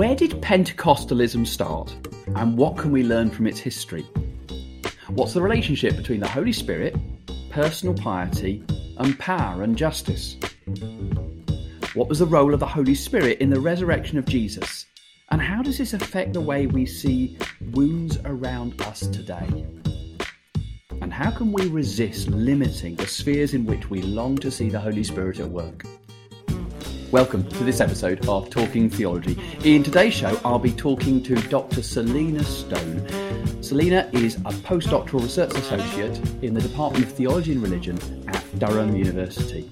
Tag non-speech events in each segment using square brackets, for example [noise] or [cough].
Where did Pentecostalism start and what can we learn from its history? What's the relationship between the Holy Spirit, personal piety, and power and justice? What was the role of the Holy Spirit in the resurrection of Jesus? And how does this affect the way we see wounds around us today? And how can we resist limiting the spheres in which we long to see the Holy Spirit at work? Welcome to this episode of Talking Theology. In today's show, I'll be talking to Dr. Selina Stone. Selina is a postdoctoral research associate in the Department of Theology and Religion at Durham University.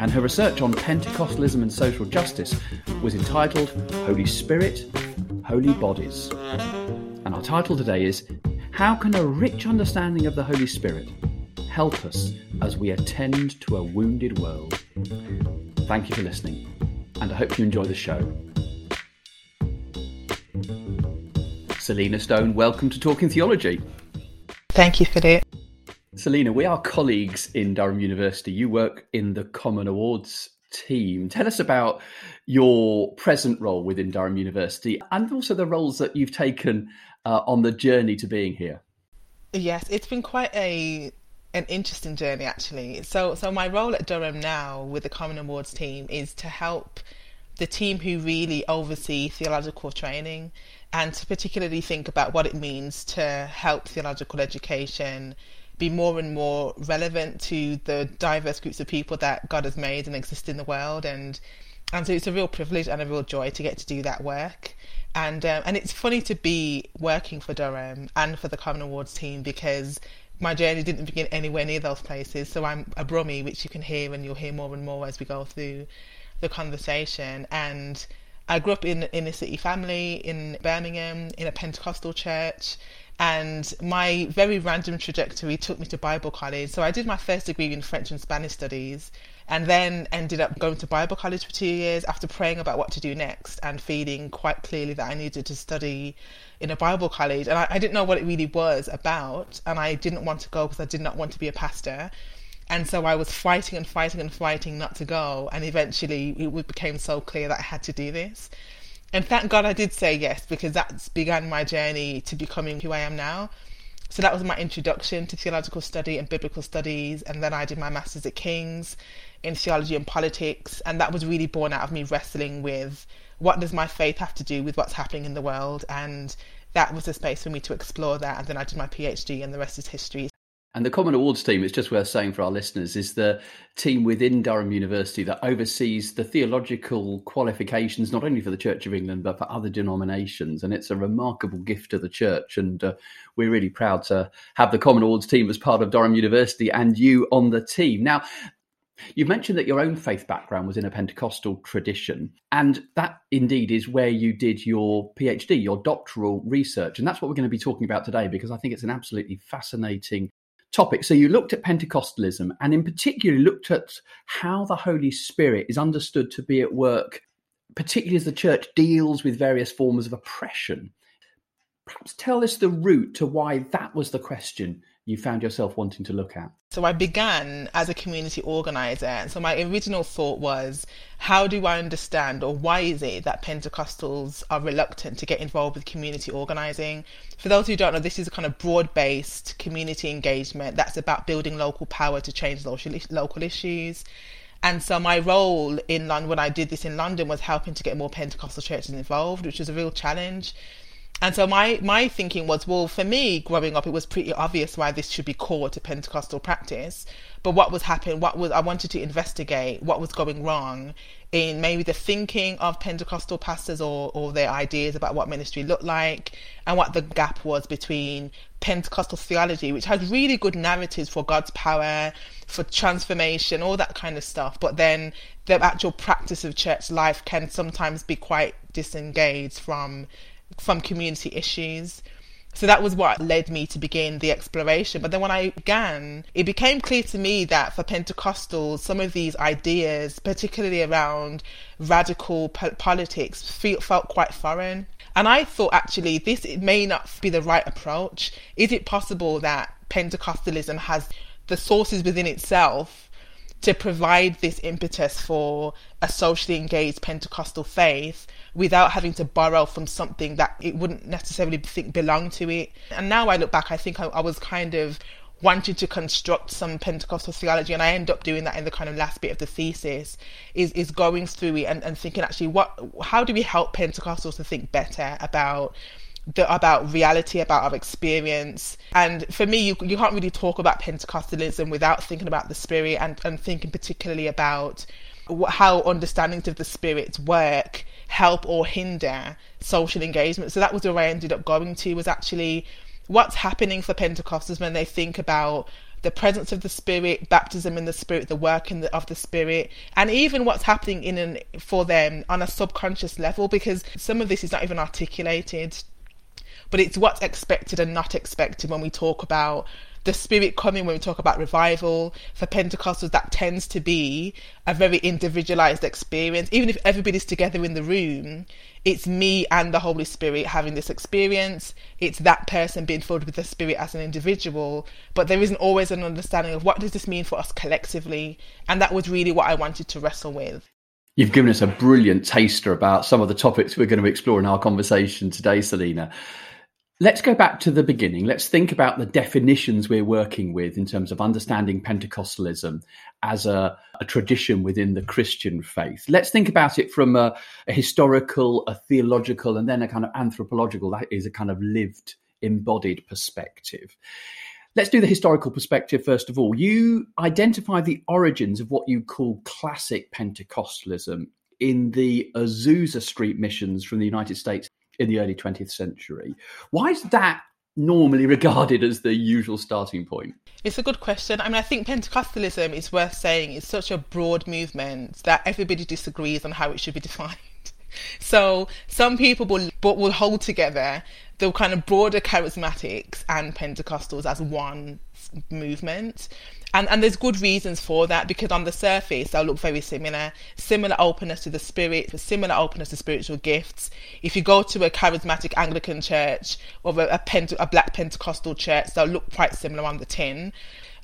And her research on Pentecostalism and social justice was entitled Holy Spirit, Holy Bodies. And our title today is How Can a Rich Understanding of the Holy Spirit Help Us as We Attend to a Wounded World? Thank you for listening, and I hope you enjoy the show. Selina Stone, welcome to Talking Theology. Thank you, for Philip. Selina, we are colleagues in Durham University. You work in the Common Awards team. Tell us about your present role within Durham University and also the roles that you've taken uh, on the journey to being here. Yes, it's been quite a an interesting journey actually. So so my role at Durham now with the Common Awards team is to help the team who really oversee theological training and to particularly think about what it means to help theological education be more and more relevant to the diverse groups of people that God has made and exist in the world and and so it's a real privilege and a real joy to get to do that work and um, and it's funny to be working for Durham and for the Common Awards team because my journey didn't begin anywhere near those places. So I'm a Brummie, which you can hear and you'll hear more and more as we go through the conversation. And I grew up in in a city family in Birmingham in a Pentecostal church. And my very random trajectory took me to Bible college. So I did my first degree in French and Spanish studies and then ended up going to Bible college for two years after praying about what to do next and feeling quite clearly that I needed to study in a Bible college. And I, I didn't know what it really was about, and I didn't want to go because I did not want to be a pastor. And so I was fighting and fighting and fighting not to go. And eventually it became so clear that I had to do this. And thank God I did say yes because that's began my journey to becoming who I am now. So that was my introduction to theological study and biblical studies. And then I did my master's at King's in theology and politics. And that was really born out of me wrestling with what does my faith have to do with what's happening in the world? And that was a space for me to explore that. And then I did my PhD, and the rest is history. And the Common Awards team, it's just worth saying for our listeners, is the team within Durham University that oversees the theological qualifications, not only for the Church of England, but for other denominations. And it's a remarkable gift to the church. And uh, we're really proud to have the Common Awards team as part of Durham University and you on the team. Now, You've mentioned that your own faith background was in a Pentecostal tradition, and that indeed is where you did your PhD, your doctoral research. And that's what we're going to be talking about today because I think it's an absolutely fascinating topic. So, you looked at Pentecostalism and, in particular, looked at how the Holy Spirit is understood to be at work, particularly as the church deals with various forms of oppression. Perhaps tell us the route to why that was the question you found yourself wanting to look at? So I began as a community organizer. So my original thought was, how do I understand or why is it that Pentecostals are reluctant to get involved with community organizing? For those who don't know, this is a kind of broad-based community engagement that's about building local power to change local issues. And so my role in London, when I did this in London, was helping to get more Pentecostal churches involved, which was a real challenge. And so my my thinking was, well, for me growing up, it was pretty obvious why this should be core to Pentecostal practice. But what was happening? What was I wanted to investigate? What was going wrong in maybe the thinking of Pentecostal pastors or or their ideas about what ministry looked like, and what the gap was between Pentecostal theology, which has really good narratives for God's power, for transformation, all that kind of stuff. But then the actual practice of church life can sometimes be quite disengaged from from community issues. So that was what led me to begin the exploration. But then when I began, it became clear to me that for Pentecostals, some of these ideas, particularly around radical po- politics, feel, felt quite foreign. And I thought actually this may not be the right approach. Is it possible that Pentecostalism has the sources within itself to provide this impetus for a socially engaged Pentecostal faith without having to borrow from something that it wouldn't necessarily think belonged to it. And now I look back, I think I, I was kind of wanting to construct some Pentecostal theology, and I end up doing that in the kind of last bit of the thesis, is is going through it and, and thinking actually what how do we help Pentecostals to think better about the, about reality, about our experience. And for me, you, you can't really talk about Pentecostalism without thinking about the spirit and, and thinking particularly about how understandings of the spirit's work help or hinder social engagement. So that was where I ended up going to was actually what's happening for Pentecostals when they think about the presence of the Spirit, baptism in the Spirit, the work the, of the Spirit, and even what's happening in an, for them on a subconscious level, because some of this is not even articulated but it's what's expected and not expected when we talk about the spirit coming when we talk about revival. For pentecostals that tends to be a very individualized experience. Even if everybody's together in the room it's me and the holy spirit having this experience. It's that person being filled with the spirit as an individual. But there isn't always an understanding of what does this mean for us collectively. And that was really what i wanted to wrestle with. You've given us a brilliant taster about some of the topics we're going to explore in our conversation today, Selina. Let's go back to the beginning. Let's think about the definitions we're working with in terms of understanding Pentecostalism as a, a tradition within the Christian faith. Let's think about it from a, a, historical, a theological, and then a kind of anthropological, that is a kind of lived, embodied perspective. Let's do the historical perspective first of all. You identify the origins of what you call classic Pentecostalism in the Azusa Street missions from the United States in the early 20th century. Why is that normally regarded as the usual starting point? It's a good question. I mean, I think Pentecostalism is worth saying is such a broad movement that everybody disagrees on how it should be [laughs] defined. So some people will but will hold together the kind of broader charismatics and Pentecostals as one movement. And, and there's good reasons for that because on the surface they'll look very similar. Similar openness to the spirit, similar openness to spiritual gifts. If you go to a charismatic Anglican church or a, a, Pente- a black Pentecostal church, they'll look quite similar on the tin.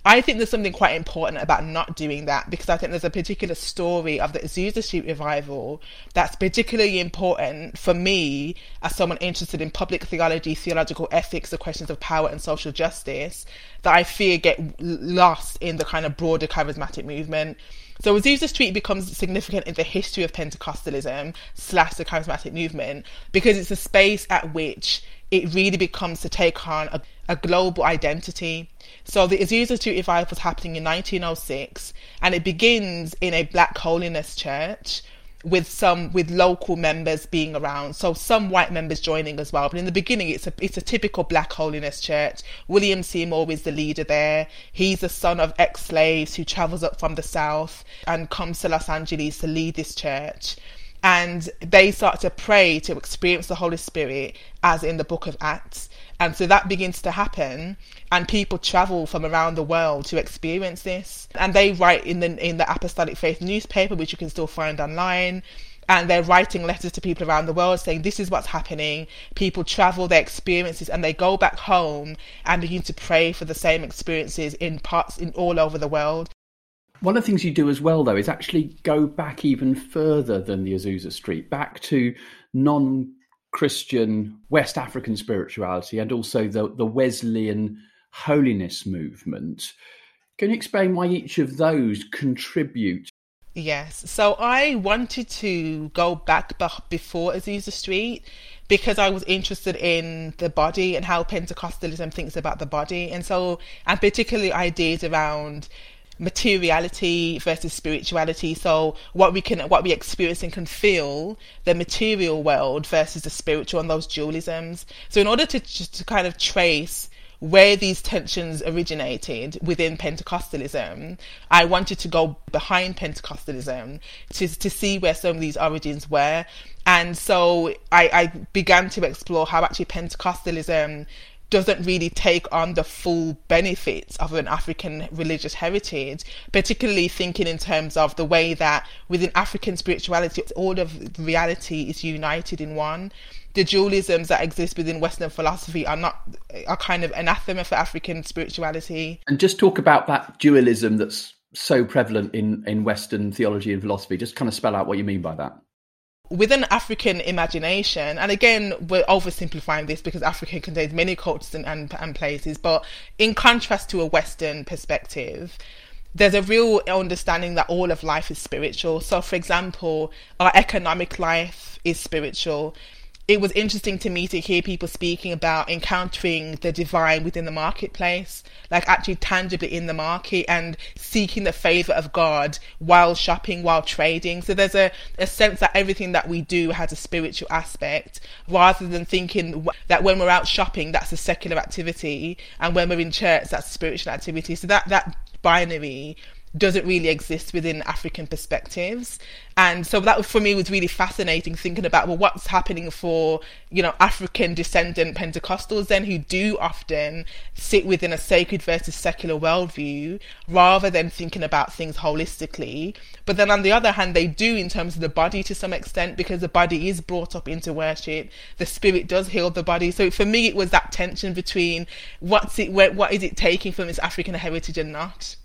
I think there's something quite important about not doing that because I think there's a particular story of the Azusa Street revival that's particularly important for me as someone interested in public theology, theological ethics, the questions of power and social justice that I fear get lost in the kind of broader charismatic movement. So Azusa Street becomes significant in the history of Pentecostalism slash the charismatic movement because it's a space at which it really becomes to take on a, a global identity. So the Azusa Street revival was happening in 1906 and it begins in a black holiness church with some with local members being around. So some white members joining as well. But in the beginning it's a it's a typical black holiness church. William seymour is the leader there. He's the son of ex-slaves who travels up from the south and comes to los angeles to lead this church and they start to pray to experience the Holy Spirit as in the book of Acts. And so that begins to happen, and people travel from around the world to experience this. And they write in the in the Apostolic Faith newspaper, which you can still find online. And they're writing letters to people around the world saying this is what's happening. People travel their experiences and they go back home and begin to pray for the same experiences in parts in all over the world. One of the things you do as well, though, is actually go back even further than the Azusa Street, back to non Christian West African spirituality and also the, the Wesleyan holiness movement. Can you explain why each of those contribute? Yes. So I wanted to go back before Azusa Street because I was interested in the body and how Pentecostalism thinks about the body. And so, and particularly ideas around materiality versus spirituality. So what we can, what we experience and can feel, the material world versus the spiritual and those dualisms. So in order to to kind of trace where these tensions originated within Pentecostalism, I wanted to go behind Pentecostalism to, to see where some of these origins were. And so I, I began to explore how actually Pentecostalism doesn't really take on the full benefits of an African religious heritage, particularly thinking in terms of the way that within African spirituality, all of reality is united in one. The dualisms that exist within Western philosophy are not are kind of anathema for African spirituality. And just talk about that dualism that's so prevalent in, in Western theology and philosophy? Just kind of spell out what you mean by that. Within African imagination, and again, we're oversimplifying this because Africa contains many cultures and, and, and places, but in contrast to a Western perspective, there's a real understanding that all of life is spiritual. So, for example, our economic life is spiritual it was interesting to me to hear people speaking about encountering the divine within the marketplace, like actually tangibly in the market and seeking the favor of God while shopping, while trading. So there's a, a sense that everything that we do has a spiritual aspect rather than thinking that when we're out shopping, that's a secular activity and when we're in church, that's a spiritual activity. So that, that binary doesn't really exist within African perspectives. And so that for me was really fascinating thinking about well what's happening for, you know, African descendant Pentecostals then who do often sit within a sacred versus secular worldview rather than thinking about things holistically. But then on the other hand they do in terms of the body to some extent because the body is brought up into worship. The spirit does heal the body. So for me it was that tension between what's it what is it taking from its African heritage and not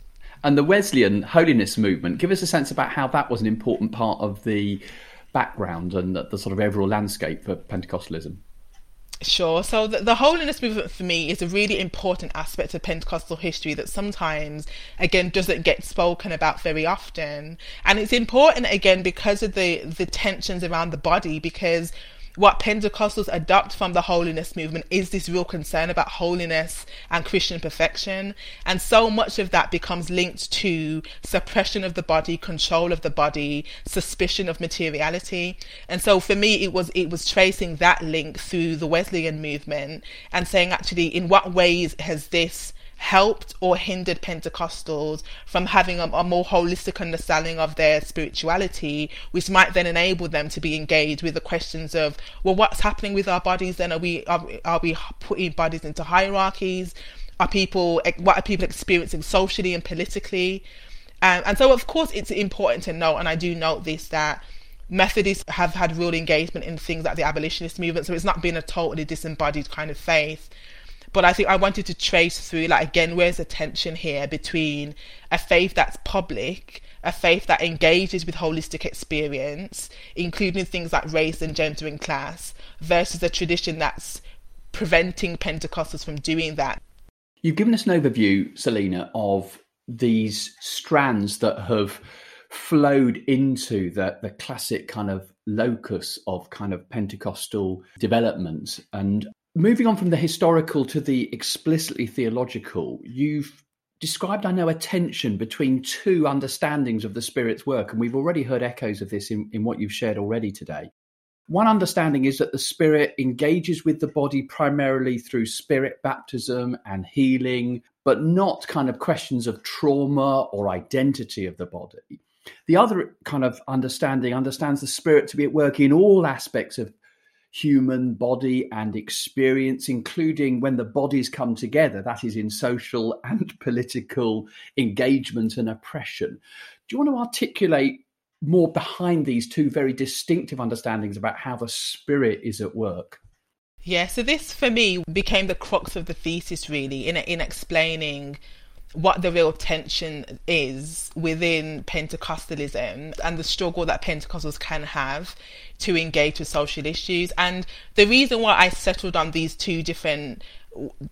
and the Wesleyan holiness movement. Give us a sense about how that was an important part of the background and the, the sort of overall landscape for Pentecostalism. Sure. So the, the, holiness movement for me is a really important aspect of Pentecostal history that sometimes, again, doesn't get spoken about very often. And it's important again because of the the tensions around the body because what Pentecostals adopt from the holiness movement is this real concern about holiness and Christian perfection. And so much of that becomes linked to suppression of the body, control of the body, suspicion of materiality. And so for me, it was, it was tracing that link through the Wesleyan movement and saying actually, in what ways has this helped or hindered Pentecostals from having a, a, more holistic understanding of their spirituality, which might then enable them to be engaged with the questions of, well, what's happening with our bodies? Then are we are, are we putting bodies into hierarchies? Are people what are people experiencing socially and politically? Um, and so, of course, it's important to note, and I do note this that. Methodists have had real engagement in things like the abolitionist movement, so it's not been a totally disembodied kind of faith but I think I wanted to trace through, like, again, where's the tension here between a faith that's public, a faith that engages with holistic experience, including things like race and gender and class, versus a tradition that's preventing Pentecostals from doing that. You've given us an overview, Selina, of these strands that have flowed into the, the classic kind of locus of kind of Pentecostal development. And moving on from the historical to the explicitly theological, you've described, I know, a tension between two understandings of the Spirit's work, and we've already heard echoes of this in, in what you've shared already today. One understanding is that the Spirit engages with the body primarily through Spirit baptism and healing, but not kind of questions of trauma or identity of the body. The other kind of understanding understands the Spirit to be at work in all aspects of human body and experience, including when the bodies come together, that is in social [laughs] and political engagement and oppression. Do you want to articulate more behind these two very distinctive understandings about how the spirit is at work? Yeah, so this for me became the crux of the thesis, really, in in explaining what the real tension is within Pentecostalism and the struggle that Pentecostals can have to engage with social issues. And the reason why I settled on these two different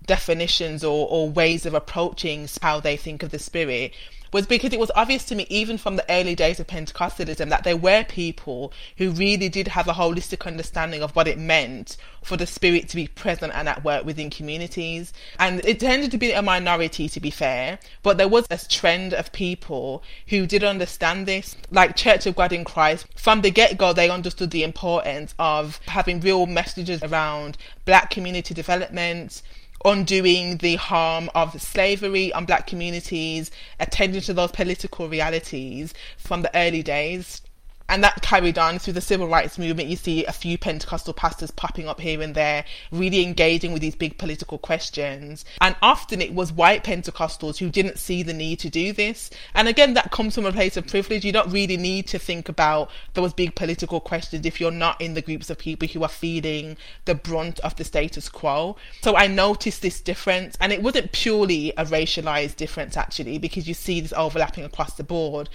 definitions or, or ways of approaching how they think of the spirit was because it was obvious to me, even from the early days of Pentecostalism, that there were people who really did have a holistic understanding of what it meant for the Spirit to be present and at work within communities. And it tended to be a minority, to be fair, but there was a trend of people who did understand this, like Church of God in Christ. From the get go, they understood the importance of having real messages around black community development undoing the harm of slavery on black communities, attending to those political realities from the early days. And that carried on through the civil rights movement. You see a few Pentecostal pastors popping up here and there, really engaging with these big political questions. And often it was white Pentecostals who didn't see the need to do this. And again, that comes from a place of privilege. You don't really need to think about those big political questions if you're not in the groups of people who are feeling the brunt of the status quo. So I noticed this difference, and it wasn't purely a racialized difference actually, because you see this overlapping across the board.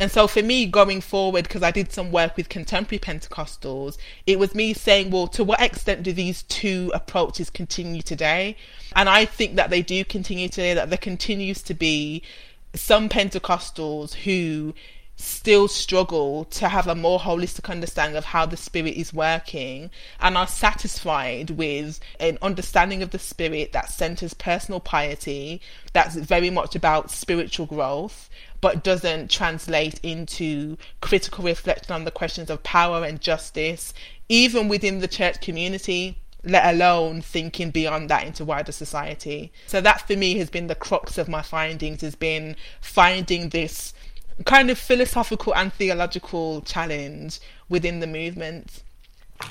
And so for me, going forward, because I did some work with contemporary Pentecostals, it was me saying, well, to what extent do these two approaches continue today? And I think that they do continue today, that there continues to be some Pentecostals who still struggle to have a more holistic understanding of how the spirit is working and are satisfied with an understanding of the spirit that centers personal piety that's very much about spiritual growth but doesn't translate into critical reflection on the questions of power and justice even within the church community let alone thinking beyond that into wider society so that for me has been the crux of my findings has been finding this kind of philosophical and theological challenge within the movement.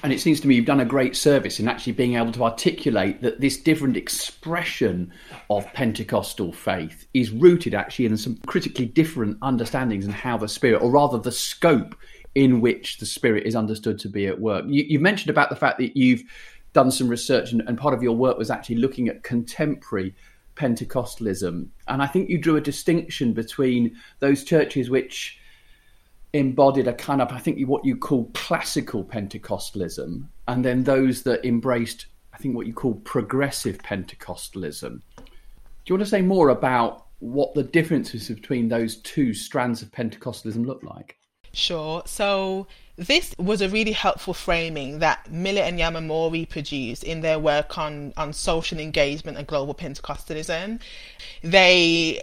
And it seems to me you've done a great service in actually being able to articulate that this different expression of Pentecostal faith is rooted actually in some critically different understandings and how the Spirit, or rather the scope in which the Spirit is understood to be at work. You, you mentioned about the fact that you've done some research and, and part of your work was actually looking at contemporary Pentecostalism. And I think you drew a distinction between those churches which embodied a kind of, I think, what you call classical Pentecostalism, and then those that embraced, I think, what you call progressive Pentecostalism. Do you want to say more about what the differences between those two strands of Pentecostalism look like? Sure. So this was a really helpful framing that Miller and Yamamori produced in their work on, on social engagement and global Pentecostalism. They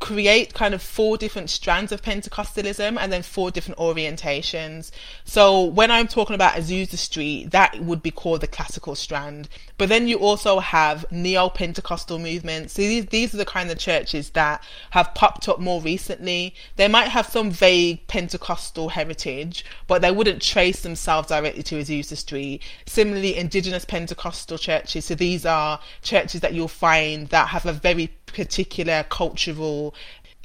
create kind of four different strands of Pentecostalism and then four different orientations. So when I'm talking about Azusa Street, that would be called the classical strand. But then you also have neo-Pentecostal movements. So these, these are the kind of churches that have popped up more recently. They might have some vague Pentecostal heritage, but they wouldn't trace themselves directly to Azusa Street. Similarly, indigenous Pentecostal churches. So these are churches that you'll find that have a very particular cultural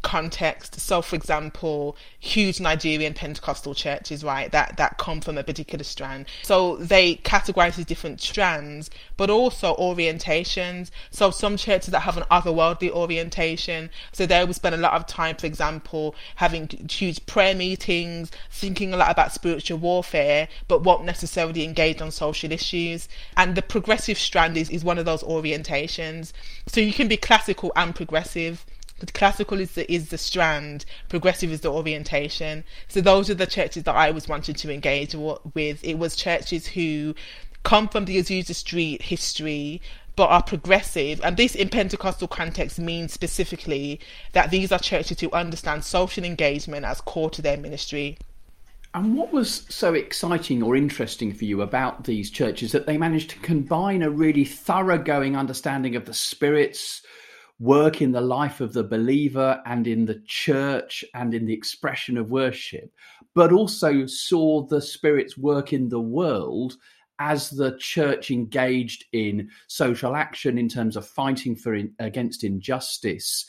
context. So, for example, huge Nigerian Pentecostal churches, right, that, that come from a particular strand. So they categorize these different strands, but also orientations. So some churches that have an otherworldly orientation. So they will spend a lot of time, for example, having huge prayer meetings, thinking a lot about spiritual warfare, but won't necessarily engage on social issues. And the progressive strand is, is one of those orientations. So you can be classical and progressive classical is the, is the strand, progressive is the orientation. So those are the churches that I was wanting to engage with. It was churches who come from the Azusa Street history, but are progressive. And this, in Pentecostal context, means specifically that these are churches who understand social engagement as core to their ministry. And what was so exciting or interesting for you about these churches that they managed to combine a really thoroughgoing understanding of the spirits, work in the life of the believer and in the church and in the expression of worship, but also saw the Spirit's work in the world as the church engaged in social action in terms of fighting for in, against injustice.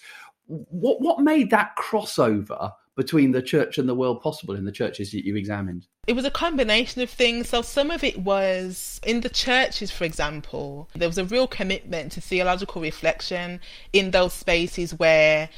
What what made that crossover between the church and the world possible in the churches that you examined? It was a combination of things. So some of it was in the churches, for example, there was a real commitment to theological reflection in those spaces where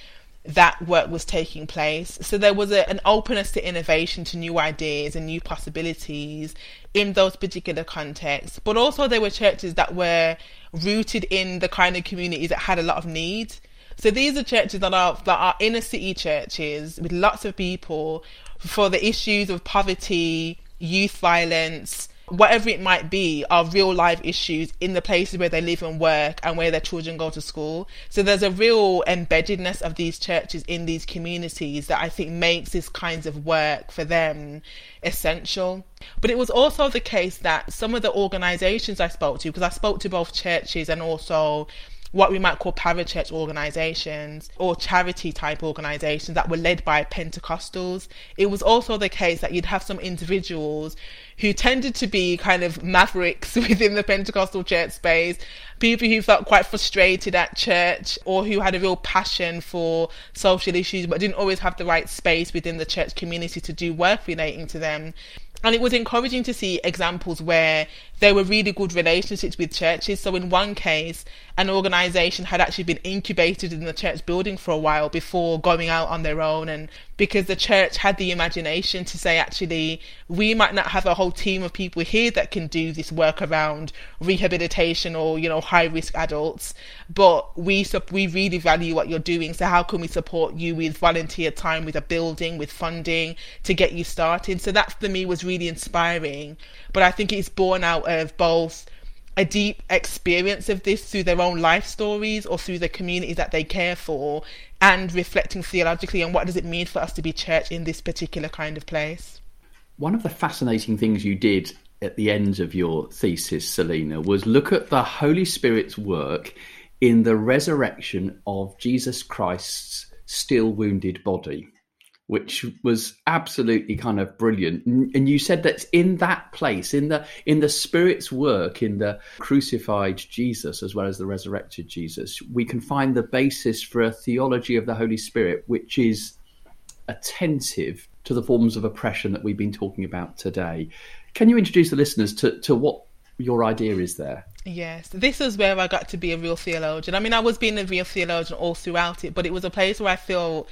that work was taking place. So there was a, an openness to innovation, to new ideas and new possibilities in those particular contexts. But also there were churches that were rooted in the kind of communities that had a lot of need. So these are churches that are that are inner city churches with lots of people for the issues of poverty, youth violence, whatever it might be, are real life issues in the places where they live and work and where their children go to school. So there's a real embeddedness of these churches in these communities that I think makes this kinds of work for them essential. But it was also the case that some of the organizations I spoke to, because I spoke to both churches and also what we might call parachurch organizations or charity type organizations that were led by Pentecostals. It was also the case that you'd have some individuals who tended to be kind of mavericks [laughs] within the Pentecostal church space, people who felt quite frustrated at church or who had a real passion for social issues but didn't always have the right space within the church community to do work relating to them. And it was encouraging to see examples where there were really good relationships with churches. So, in one case, an organization had actually been incubated in the church building for a while before going out on their own. And because the church had the imagination to say, actually, we might not have a whole team of people here that can do this work around rehabilitation or, you know, high risk adults, but we, we really value what you're doing. So, how can we support you with volunteer time, with a building, with funding to get you started? So, that for me was really inspiring. But I think it's born out of both a deep experience of this through their own life stories or through the communities that they care for and reflecting theologically on what does it mean for us to be church in this particular kind of place. One of the fascinating things you did at the end of your thesis, Selina, was look at the Holy Spirit's work in the resurrection of Jesus Christ's still wounded body which was absolutely kind of brilliant. And you said that in that place, in the in the Spirit's work, in the crucified Jesus as well as the resurrected Jesus, we can find the basis for a theology of the Holy Spirit, which is attentive to the forms of oppression that we've been talking about today. Can you introduce the listeners to, to what your idea is there? Yes, this is where I got to be a real theologian. I mean, I was being a real theologian all throughout it, but it was a place where I feel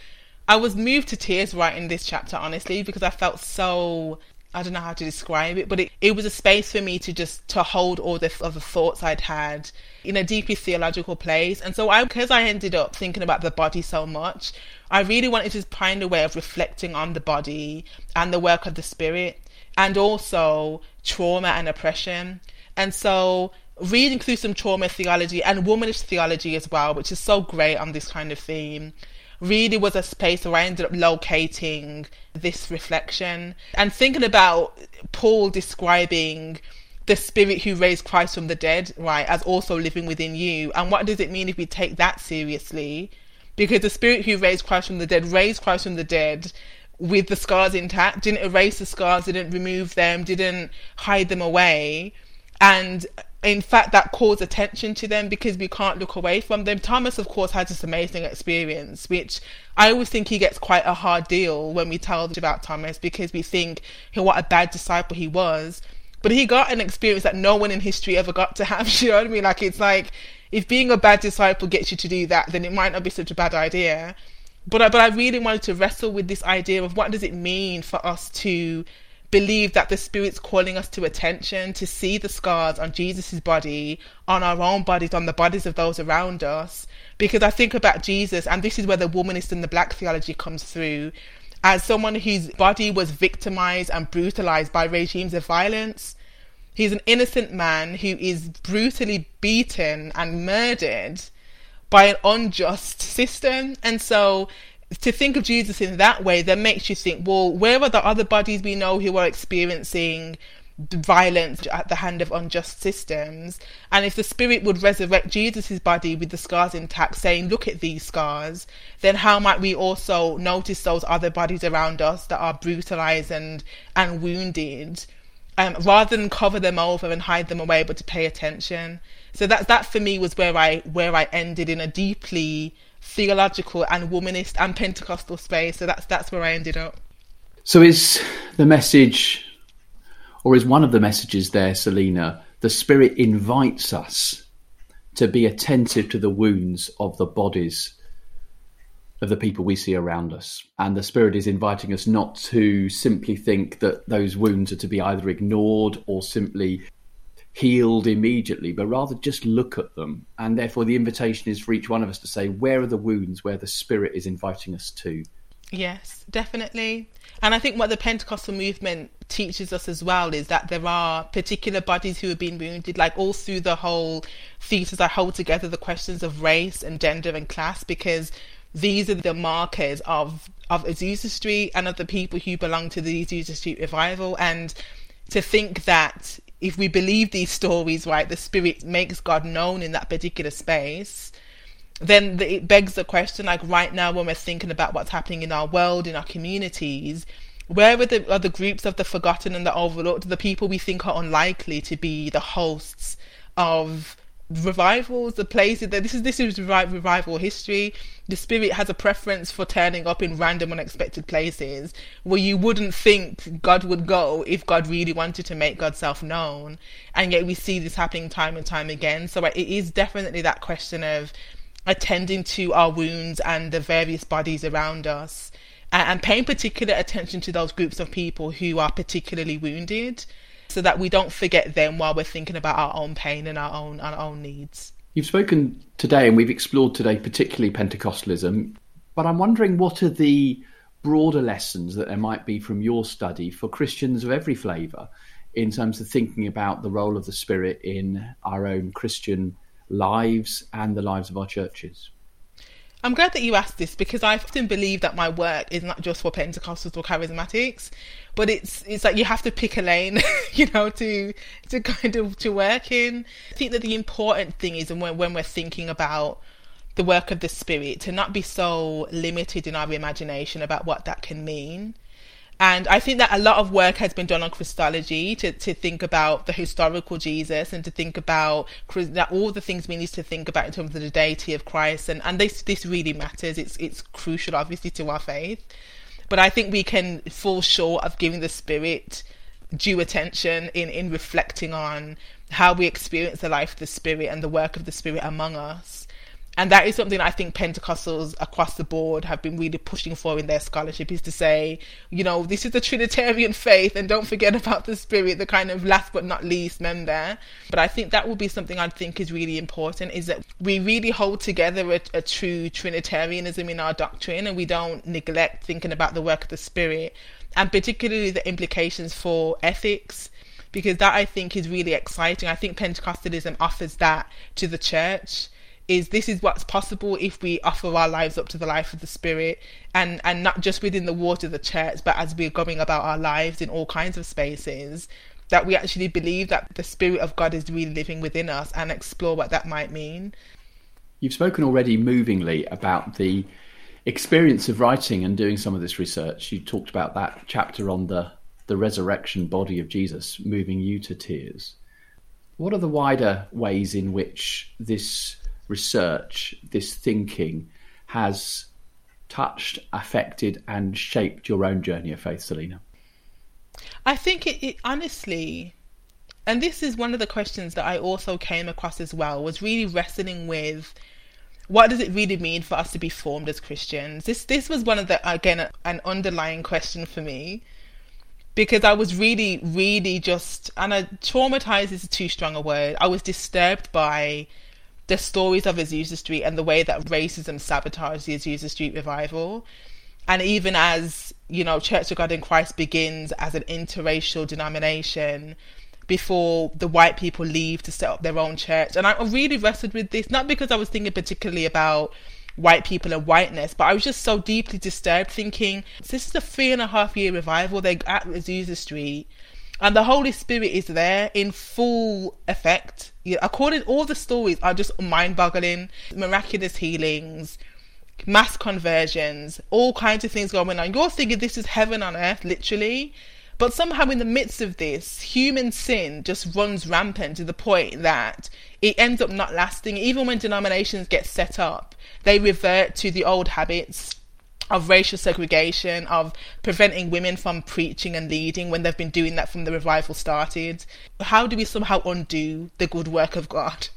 I was moved to tears writing this chapter, honestly, because I felt so I don't know how to describe it, but it, it was a space for me to just to hold all the other thoughts I'd had in a deeply theological place. And so I because I ended up thinking about the body so much, I really wanted to find a way of reflecting on the body and the work of the spirit and also trauma and oppression. And so reading through some trauma theology and womanist theology as well, which is so great on this kind of theme really was a space where I ended up locating this reflection and thinking about Paul describing the spirit who raised Christ from the dead, right, as also living within you. And what does it mean if we take that seriously? Because the spirit who raised Christ from the dead raised Christ from the dead with the scars intact, didn't erase the scars, didn't remove them, didn't hide them away. And in fact, that calls attention to them because we can't look away from them. Thomas, of course, had this amazing experience, which I always think he gets quite a hard deal when we tell about Thomas because we think what a bad disciple he was. But he got an experience that no one in history ever got to have. [laughs] You know what I mean? Like, it's like if being a bad disciple gets you to do that, then it might not be such a bad idea. But I, but I really wanted to wrestle with this idea of what does it mean for us to believe that the Spirit's calling us to attention, to see the scars on Jesus' body, on our own bodies, on the bodies of those around us. Because I think about Jesus, and this is where the womanist and the black theology comes through, as someone whose body was victimized and brutalized by regimes of violence. He's an innocent man who is brutally beaten and murdered by an unjust system. And so to think of Jesus in that way then makes you think, well, where are the other bodies we know who are experiencing violence at the hand of unjust systems? And if the Spirit would resurrect Jesus' body with the scars intact, saying, look at these scars, then how might we also notice those other bodies around us that are brutalized and, and wounded? Um, rather than cover them over and hide them away, but to pay attention. So that that for me was where I where I ended in a deeply theological and womanist and Pentecostal space. So that's that's where I ended up. So is the message, or is one of the messages there, Selina? The Spirit invites us to be attentive to the wounds of the bodies of the people we see around us. And the Spirit is inviting us not to simply think that those wounds are to be either ignored or simply healed immediately, but rather just look at them. And therefore, the invitation is for each one of us to say, where are the wounds where the Spirit is inviting us to? Yes, definitely. And I think what the Pentecostal movement teaches us as well is that there are particular bodies who have been wounded, like all through the whole thesis, I hold together the questions of race and gender and class because these are the markers of of Azusa Street and of the people who belong to the Azusa Street revival. And to think that if we believe these stories, right, the spirit makes God known in that particular space, then it begs the question like right now when we're thinking about what's happening in our world, in our communities, where are the, are the groups of the forgotten and the overlooked, the people we think are unlikely to be the hosts of revivals, the places that this is this is revival history. The spirit has a preference for turning up in random, unexpected places where you wouldn't think God would go if God really wanted to make God's self known, and yet we see this happening time and time again. So uh, it is definitely that question of attending to our wounds and the various bodies around us and paying particular attention to those groups of people who are particularly wounded so that we don't forget them while we're thinking about our own pain and our own our own needs. You've spoken today and we've explored today particularly Pentecostalism, but I'm wondering what are the broader lessons that there might be from your study for Christians of every flavour in terms of thinking about the role of the Spirit in our own Christian lives and the lives of our churches? I'm glad that you asked this because I often believe that my work is not just for Pentecostals or charismatics, but it's it's like you have to pick a lane, [laughs] you know, to to kind of to work in. I think that the important thing is and when when we're thinking about the work of the spirit to not be so limited in our imagination about what that can mean and I think that a lot of work has been done on Christology to, to think about the historical Jesus and to think about all the things we need to think about in terms of the deity of Christ. And, and this, this really matters. It's, it's crucial, obviously, to our faith. But I think we can fall short of giving the Spirit due attention in, in reflecting on how we experience the life of the Spirit and the work of the Spirit among us and that is something I think Pentecostals across the board have been really pushing for in their scholarship is to say, you know, this is the Trinitarian faith, and don't forget about the Spirit, the kind of last but not least member. But I think that will be something I think is really important is that we really hold together a, a true Trinitarianism in our doctrine, and we don't neglect thinking about the work of the Spirit, and particularly the implications for ethics because that I think is really exciting. I think Pentecostalism offers that to the church is this is what's possible if we offer our lives up to the life of the spirit and and not just within the walls of the church but as we're going about our lives in all kinds of spaces that we actually believe that the spirit of god is really living within us and explore what that might mean. You've spoken already movingly about the experience of writing and doing some of this research. You talked about that chapter on the the resurrection body of jesus moving you to tears. What are the wider ways in which this research, this thinking has touched, affected, and shaped your own journey of faith, Selina? I think it, it, honestly, and this is one of the questions that I also came across as well, was really wrestling with what does it really mean for us to be formed as Christians? This this was one of the again an underlying question for me because I was really really just and I traumatized is too strong a word. I was disturbed by the stories of Azusa Street and the way that racism sabotaged the Azusa Street revival. And even as, you know, Church of God in Christ begins as an interracial denomination before the white people leave to set up their own church. And I really wrestled with this, not because I was thinking particularly about white people and whiteness, but I was just so deeply disturbed thinking, this is a three and a half year revival. They're at Azusa Street and the Holy Spirit is there in full effect. Yeah, according all the stories are just mind-boggling, miraculous healings, mass conversions, all kinds of things going on. You're thinking this is heaven on earth, literally. But somehow, in the midst of this, human sin just runs rampant to the point that it ends up not lasting. Even when denominations get set up, they revert to the old habits of racial segregation, of preventing women from preaching and leading when they've been doing that from the revival started. How do we somehow undo the good work of God?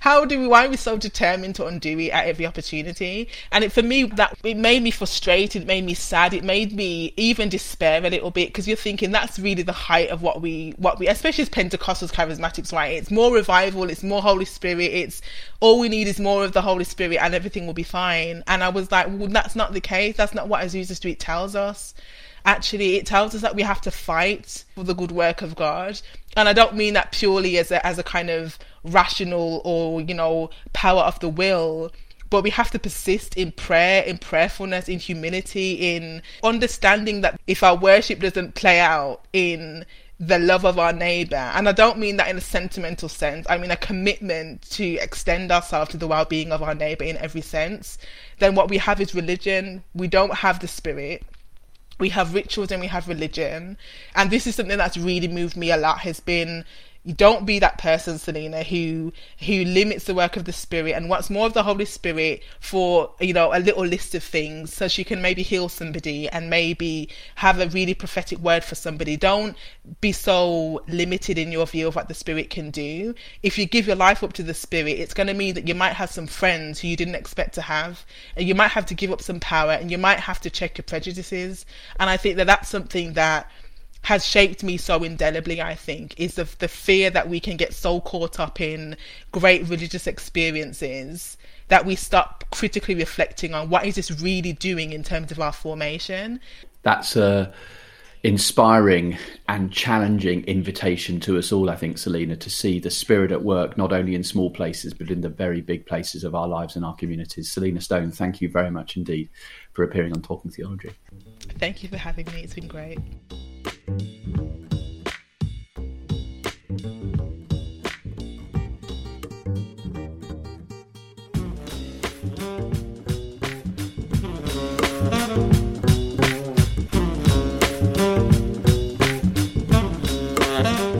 How do we? Why are we so determined to undo it at every opportunity? And it, for me, that it made me frustrated. It made me sad. It made me even despair a little bit because you're thinking that's really the height of what we, what we, especially as Pentecostals, charismatics, right? It's more revival. It's more Holy Spirit. It's all we need is more of the Holy Spirit, and everything will be fine. And I was like, well, that's not the case. That's not what Azusa Street tells us actually it tells us that we have to fight for the good work of God. And I don't mean that purely as a as a kind of rational or, you know, power of the will, but we have to persist in prayer, in prayerfulness, in humility, in understanding that if our worship doesn't play out in the love of our neighbor. And I don't mean that in a sentimental sense. I mean a commitment to extend ourselves to the well being of our neighbor in every sense. Then what we have is religion. We don't have the spirit. We have rituals and we have religion. And this is something that's really moved me a lot has been don't be that person, Selina, who who limits the work of the Spirit and wants more of the Holy Spirit for you know a little list of things, so she can maybe heal somebody and maybe have a really prophetic word for somebody. Don't be so limited in your view of what the Spirit can do. If you give your life up to the Spirit, it's going to mean that you might have some friends who you didn't expect to have, and you might have to give up some power, and you might have to check your prejudices. And I think that that's something that has shaped me so indelibly, I think, is the, the fear that we can get so caught up in great religious experiences that we stop critically reflecting on what is this really doing in terms of our formation. That's a inspiring and challenging invitation to us all, I think, Selina, to see the spirit at work, not only in small places, but in the very big places of our lives and our communities. Selina Stone, thank you very much indeed for appearing on Talking Theology. Thank you for having me. It's been great.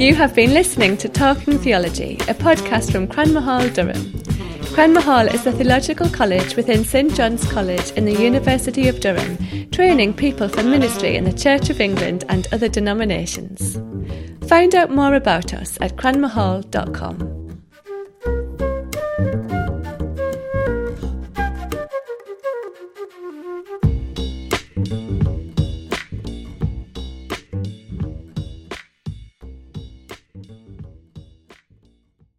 You have been listening to Talking Theology, a podcast from Cranmer Hall, Durham. Cranmer Hall is the theological college within St John's College in the University of Durham, training people for ministry in the Church of England and other denominations. Find out more about us at cranmerhall.com.